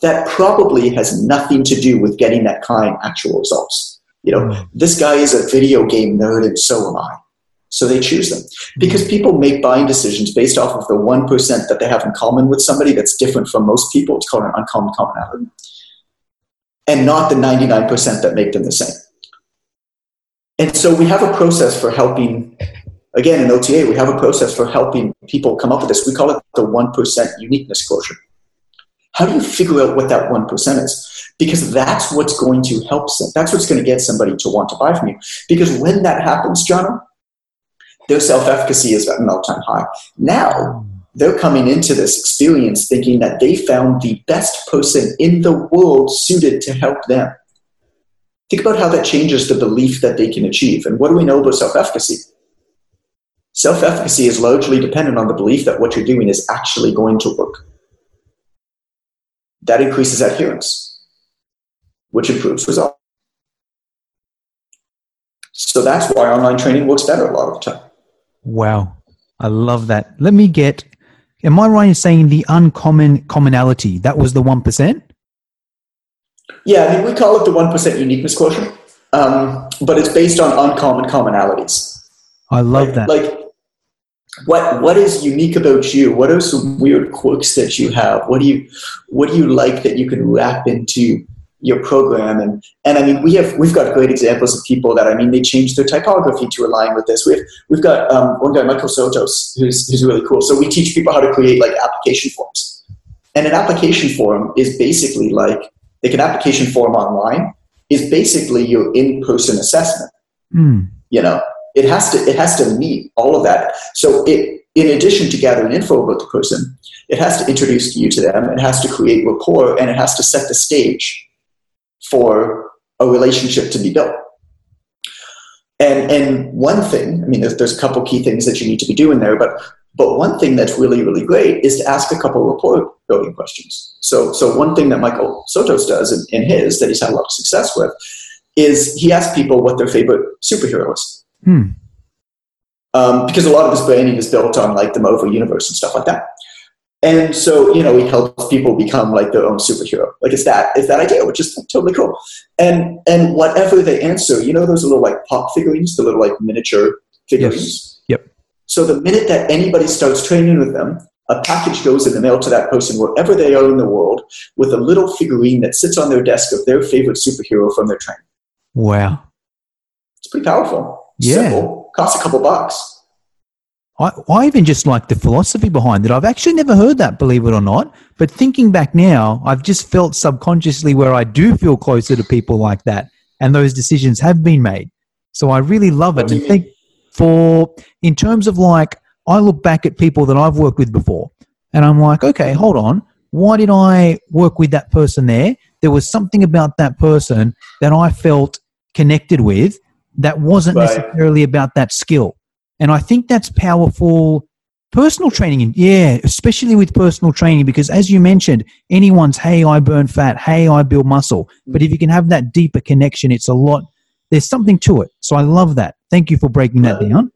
That probably has nothing to do with getting that client actual results you know, mm. this guy is a video game nerd and so am I. So they choose them because people make buying decisions based off of the 1% that they have in common with somebody that's different from most people. It's called an uncommon commonality. And not the 99% that make them the same. And so we have a process for helping, again, in OTA, we have a process for helping people come up with this. We call it the 1% uniqueness quotient. How do you figure out what that 1% is? because that's what's going to help some, that's what's going to get somebody to want to buy from you because when that happens john Their self efficacy is at an all time high. Now, they're coming into this experience thinking that they found the best person in the world suited to help them. Think about how that changes the belief that they can achieve. And what do we know about self efficacy? Self efficacy is largely dependent on the belief that what you're doing is actually going to work. That increases adherence, which improves results. So that's why online training works better a lot of the time. Wow. I love that. Let me get, am I right in saying the uncommon commonality? That was the 1%? Yeah, I mean, we call it the 1% uniqueness quotient, um, but it's based on uncommon commonalities. I love like, that. Like, what what is unique about you? What are some weird quirks that you have? What do you what do you like that you can wrap into your program and and I mean we have we've got great examples of people that I mean they changed their typography to align with this. We've we've got um, one guy Michael Sotos who's who's really cool. So we teach people how to create like application forms, and an application form is basically like like an application form online is basically your in person assessment. Mm. You know, it has to it has to meet all of that. So it in addition to gathering info about the person, it has to introduce you to them. It has to create rapport, and it has to set the stage for a relationship to be built. And and one thing, I mean, there's, there's a couple key things that you need to be doing there, but but one thing that's really really great is to ask a couple rapport building questions. So so one thing that Michael Sotos does in, in his that he's had a lot of success with is he asks people what their favorite superhero is. Hmm. Um, because a lot of his branding is built on like the Marvel universe and stuff like that. And so, you know, he helps people become like their own superhero. Like it's that, it's that idea, which is totally cool. And and whatever they answer, you know, those little like pop figurines, the little like miniature figurines. Yes. Yep. So the minute that anybody starts training with them, a package goes in the mail to that person wherever they are in the world with a little figurine that sits on their desk of their favorite superhero from their training. Wow. It's pretty powerful. Yeah. Simple. Costs a couple bucks. I, I even just like the philosophy behind it. I've actually never heard that, believe it or not. But thinking back now, I've just felt subconsciously where I do feel closer to people like that, and those decisions have been made. So I really love it. And think for in terms of like, I look back at people that I've worked with before, and I'm like, okay, hold on, why did I work with that person there? There was something about that person that I felt connected with that wasn't Right. necessarily about that skill. And I think that's powerful personal training. Yeah, especially with personal training, because as you mentioned, anyone's, hey, I burn fat, hey, I build muscle. But if you can have that deeper connection, it's a lot, there's something to it. So I love that. Thank you for breaking that down.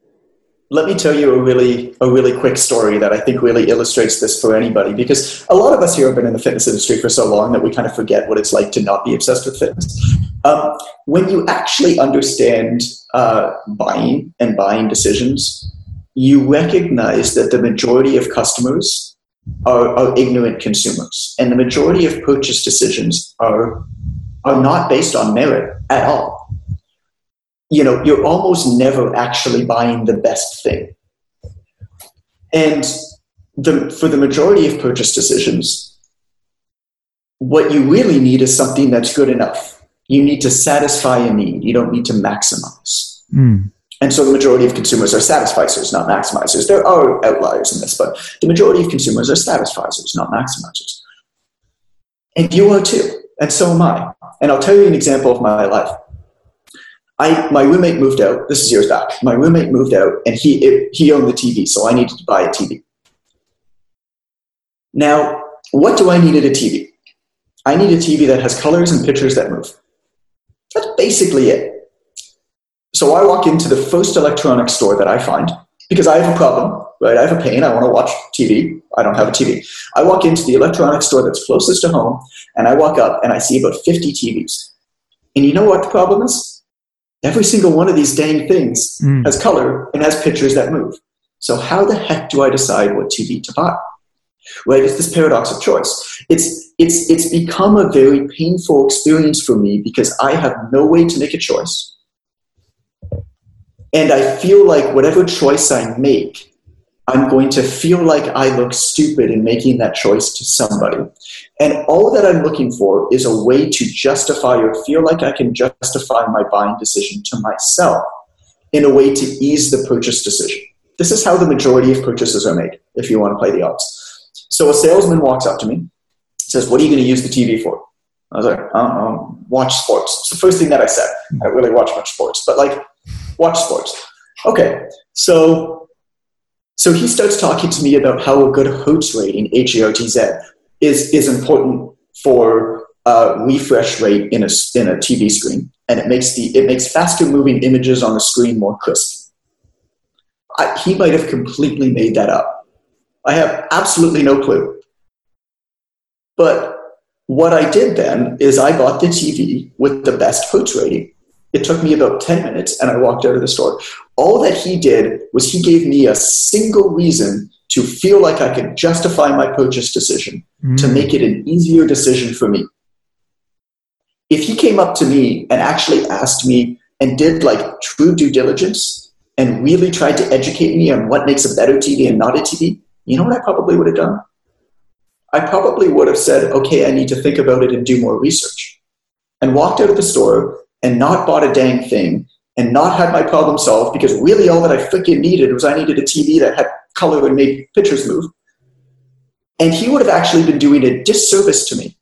Let me tell you a really a really quick story that I think really illustrates this for anybody because a lot of us here have been in the fitness industry for so long that we kind of forget what it's like to not be obsessed with fitness. Um, when you actually understand uh, buying and buying decisions, you recognize that the majority of customers are, are ignorant consumers, and the majority of purchase decisions are are not based on merit at all you know, you're almost never actually buying the best thing. And the, for the majority of purchase decisions, what you really need is something that's good enough. You need to satisfy a need. You don't need to maximize. Mm. And so the majority of consumers are satisficers, not maximizers. There are outliers in this, but the majority of consumers are satisficers, not maximizers. And you are too, and so am I. And I'll tell you an example of my life. I my roommate moved out. This is years back. My roommate moved out, and he it, he owned the TV, so I needed to buy a TV. Now, what do I need at a TV? I need a TV that has colors and pictures that move. That's basically it. So I walk into the first electronics store that I find because I have a problem, right? I have a pain. I want to watch TV. I don't have a TV. I walk into the electronics store that's closest to home, and I walk up and I see about 50 TVs. And you know what the problem is? Every single one of these dang things Mm. has color and has pictures that move. So how the heck do I decide what TV to buy? Right? It's this paradox of choice. It's it's it's become a very painful experience for me because I have no way to make a choice. And I feel like whatever choice I make, I'm going to feel like I look stupid in making that choice to somebody. And all that I'm looking for is a way to justify or feel like I can justify my buying decision to myself. in a way to ease the purchase decision. This is how the majority of purchases are made if you want to play the odds. So a salesman walks up to me, says, What are you going to use the TV for? I was like, don't watch sports. It's the first thing that I said. I don't really watch much sports, but like, watch sports. Okay, so so he starts talking to me about how a good Hertz rating, H-E-R-T-Z, is, is important for uh, refresh rate in a, in a TV screen, and it makes, the, it makes faster moving images on the screen more crisp. I, he might have completely made that up. I have absolutely no clue. But what I did then is I bought the TV with the best Hertz rating. It took me about 10 minutes and I walked out of the store. All that he did was he gave me a single reason to feel like I could justify my purchase decision, mm. to make it an easier decision for me. If he came up to me and actually asked me and did like true due diligence and really tried to educate me on what makes a better TV and not a TV, you know what I probably would have done? I probably would have said, okay, I need to think about it and do more research. And walked out of the store and not bought a dang thing and not had my problem solved because really all that I freaking needed was I needed a TV that had color and made pictures move. And he would have actually been doing a disservice to me.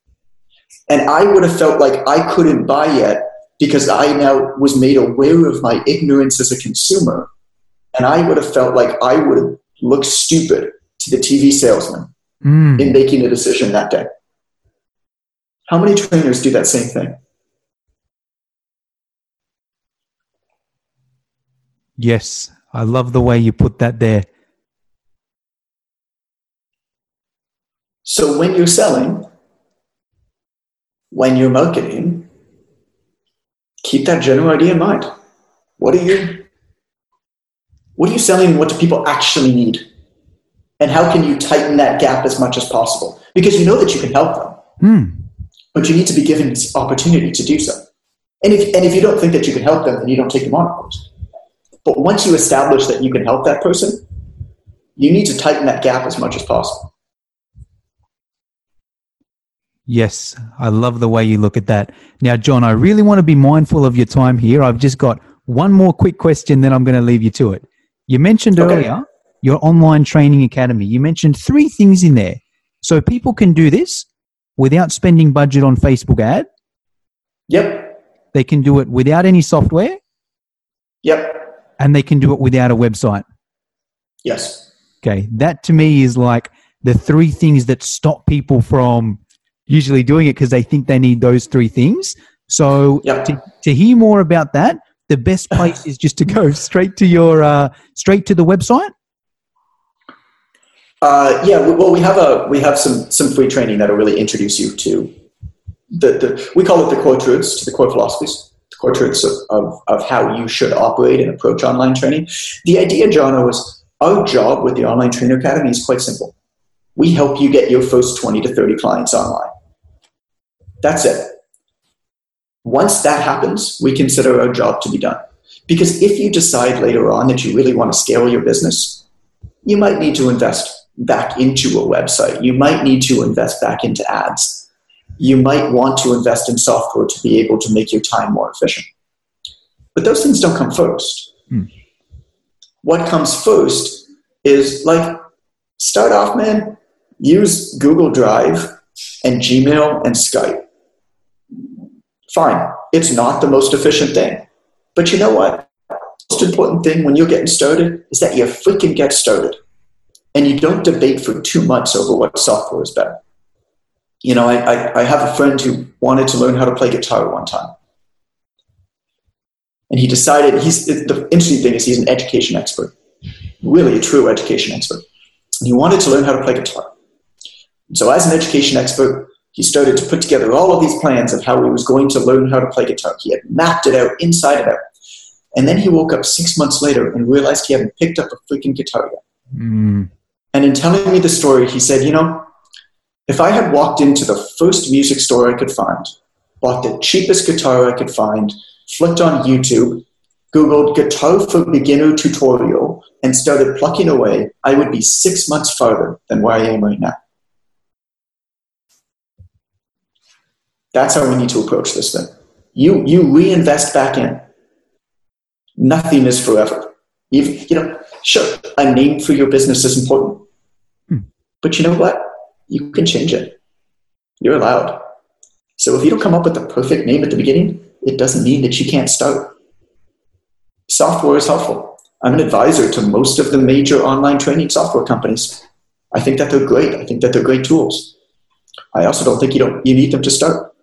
And I would have felt like I couldn't buy yet because I now was made aware of my ignorance as a consumer. And I would have felt like I would have looked stupid to the TV salesman mm. in making a decision that day. How many trainers do that same thing? Yes, I love the way you put that there. So when you're selling, when you're marketing, keep that general idea in mind. What are you what are you selling? What do people actually need? And how can you tighten that gap as much as possible? Because you know that you can help them, mm. but you need to be given this opportunity to do so. And if, and if you don't think that you can help them, then you don't take them on, of course. But once you establish that you can help that person, you need to tighten that gap as much as possible. Yes, I love the way you look at that. Now, John, I really want to be mindful of your time here. I've just got one more quick question, then I'm going to leave you to it. You mentioned okay. earlier your online training academy. You mentioned three things in there. So people can do this without spending budget on Facebook ad. Yep. They can do it without any software. Yep and they can do it without a website. Yes. Okay. That to me is like the three things that stop people from usually doing it because they think they need those three things. So yep. to, to hear more about that, the best place is just to go straight to your uh, straight to the website. Uh, yeah, well, we have a we have some some free training that'll really introduce you to the, the we call it the core truths to the core philosophies portraits of, of, of how you should operate and approach online training. The idea, John, was our job with the Online Trainer Academy is quite simple. We help you get your first 20 to 30 clients online. That's it. Once that happens, we consider our job to be done. Because if you decide later on that you really want to scale your business, you might need to invest back into a website. You might need to invest back into ads you might want to invest in software to be able to make your time more efficient. But those things don't come first. Hmm. What comes first is like start off, man, use Google Drive and Gmail and Skype. Fine. It's not the most efficient thing. But you know what? The most important thing when you're getting started is that you freaking get started. And you don't debate for two months over what software is better you know, I, I, I have a friend who wanted to learn how to play guitar one time. And he decided, he's, the interesting thing is he's an education expert, really a true education expert. And he wanted to learn how to play guitar. And so as an education expert, he started to put together all of these plans of how he was going to learn how to play guitar. He had mapped it out inside and out. And then he woke up six months later and realized he hadn't picked up a freaking guitar yet. Mm. And in telling me the story, he said, You know, if I had walked into the first music store I could find, bought the cheapest guitar I could find, flicked on YouTube, Googled guitar for beginner tutorial, and started plucking away, I would be six months farther than where I am right now. That's how we need to approach this thing. You, you reinvest back in. Nothing is forever. You've, you know, sure, a name for your business is important, hmm. but you know what? You can change it. You're allowed. So if you don't come up with the perfect name at the beginning, it doesn't mean that you can't start. Software is helpful. I'm an advisor to most of the major online training software companies. I think that they're great. I think that they're great tools. I also don't think you don't you need them to start.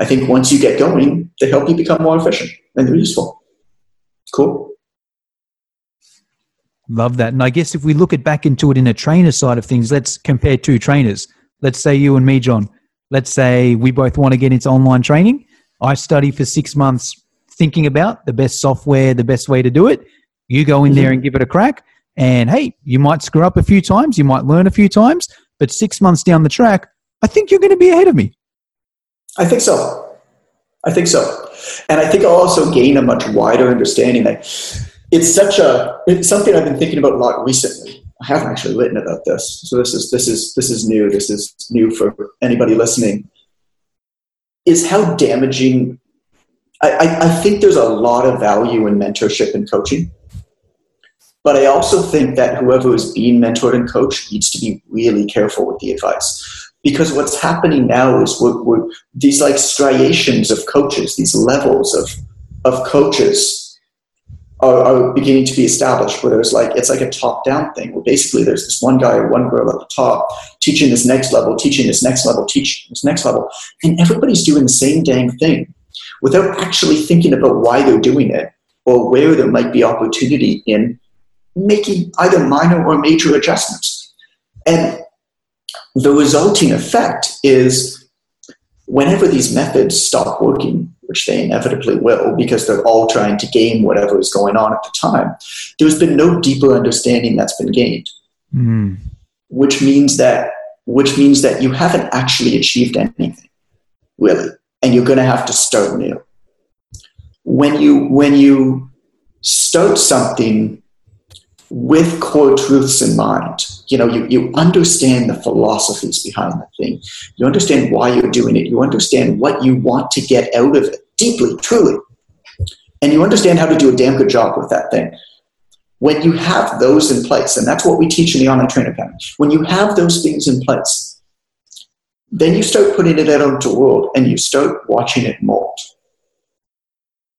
I think once you get going, they help you become more efficient and they're useful. Cool. Love that. And I guess if we look at back into it in a trainer side of things, let's compare two trainers. Let's say you and me, John. Let's say we both want to get into online training. I study for six months thinking about the best software, the best way to do it. You go in there mm-hmm. and give it a crack. And hey, you might screw up a few times, you might learn a few times, but six months down the track, I think you're going to be ahead of me. I think so. I think so. And I think I'll also gain a much wider understanding that it's such a it's something I've been thinking about a lot recently. I haven't actually written about this, so this is this is this is new. This is new for anybody listening. Is how damaging. I, I, think there's a lot of value in mentorship and coaching, but I also think that whoever is being mentored and coached needs to be really careful with the advice because what's happening now is we're, we're, these like striations of coaches, these levels of of coaches are, are, beginning to be established. Where there's like it's like a top down thing. Where basically there's this one guy or one girl at the top teaching this next level, teaching this next level, teaching this next level, and everybody's doing the same dang thing without actually thinking about why they're doing it or where there might be opportunity in making either minor or major adjustments. And the resulting effect is whenever these methods stop working, which they inevitably will because they're all trying to gain whatever is going on at the time, there's been no deeper understanding that's been gained. Mm. Which means that which means that you haven't actually achieved anything, really. And you're gonna have to start new. When you when you start something with core truths in mind. You know, you, you understand the philosophies behind the thing. You understand why you're doing it. You understand what you want to get out of it deeply, truly. And you understand how to do a damn good job with that thing. When you have those in place, and that's what we teach in the Online Trainer Academy, when you have those things in place, then you start putting it out into the world and you start watching it mold.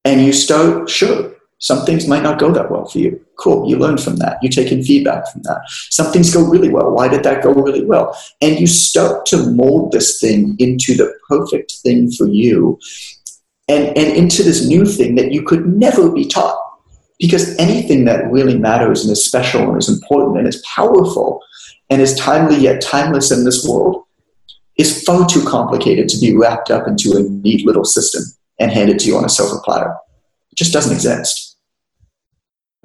And you start, sure, some things might not go that well for you. Cool. You learn from that. You take in feedback from that. Some things go really well. Why did that go really well? And you start to mold this thing into the perfect thing for you and, and into this new thing that you could never be taught. Because anything that really matters and is special and is important and is powerful and is timely yet timeless in this world is far too complicated to be wrapped up into a neat little system and handed to you on a silver platter. It just doesn't exist.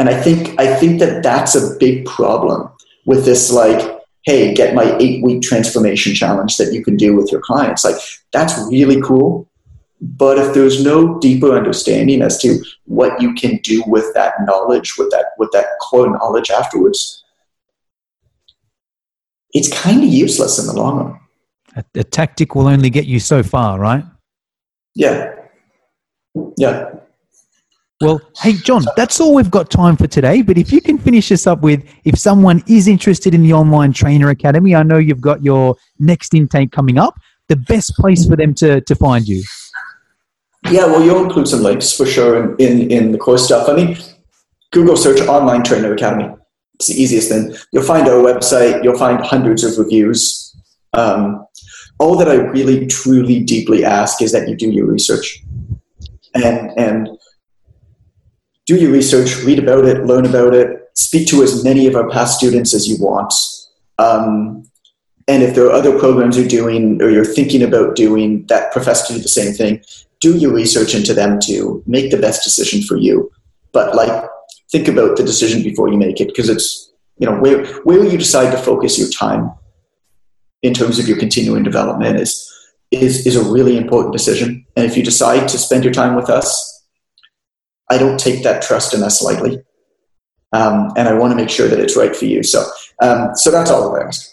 And I think I think that that's a big problem with this like hey, get my eight week transformation challenge that you can do with your clients. Like, that's really cool. But if there's no deeper understanding as to what you can do with that knowledge, with that, with that core knowledge afterwards, it's kind of useless in the long run. A, a tactic will only get you so far, right? Yeah. Yeah. Well, hey, John, that's all we've got time for today. But if you can finish us up with if someone is interested in the Online Trainer Academy, I know you've got your next intake coming up, the best place for them to, to find you. Yeah, well, you'll include some links for sure in, in, in the course stuff. I mean, Google search Online Trainer Academy. It's the easiest thing. You'll find our website, you'll find hundreds of reviews. Um, all that I really, truly, deeply ask is that you do your research. And, and do your research, read about it, learn about it, speak to as many of our past students as you want. Um, and if there are other programs you're doing or you're thinking about doing that profess to do the same thing, do your research into them too. Make the best decision for you. But like, think about the decision before you make it because it's, you know, where, where you decide to focus your time in terms of your continuing development is, is, is a really important decision. And if you decide to spend your time with us, I don't take that trust in us lightly. Um, and I want to make sure that it's right for you. So, um, so that's all I ask.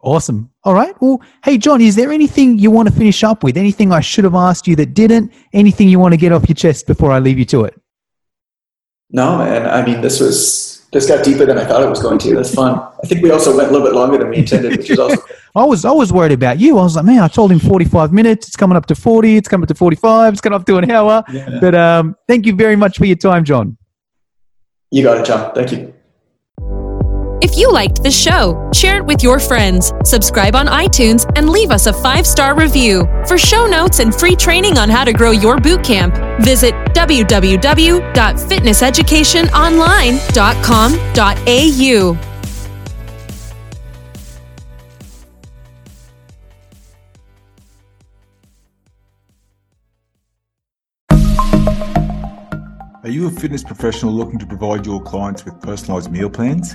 Awesome. All right. Well, hey, John, is there anything you want to finish up with? Anything I should have asked you that didn't? Anything you want to get off your chest before I leave you to it? No, man. I mean, this was this got deeper than I thought it was going to. That's fun. I think we also went a little bit longer than we intended, which is also. I was I was worried about you. I was like, man, I told him 45 minutes. It's coming up to 40. It's coming up to 45. It's coming up to an hour. Yeah. But um, thank you very much for your time, John. You got it, John. Thank you. If you liked the show, share it with your friends, subscribe on iTunes, and leave us a five star review. For show notes and free training on how to grow your bootcamp, visit www.fitnesseducationonline.com.au. Are you a fitness professional looking to provide your clients with personalized meal plans?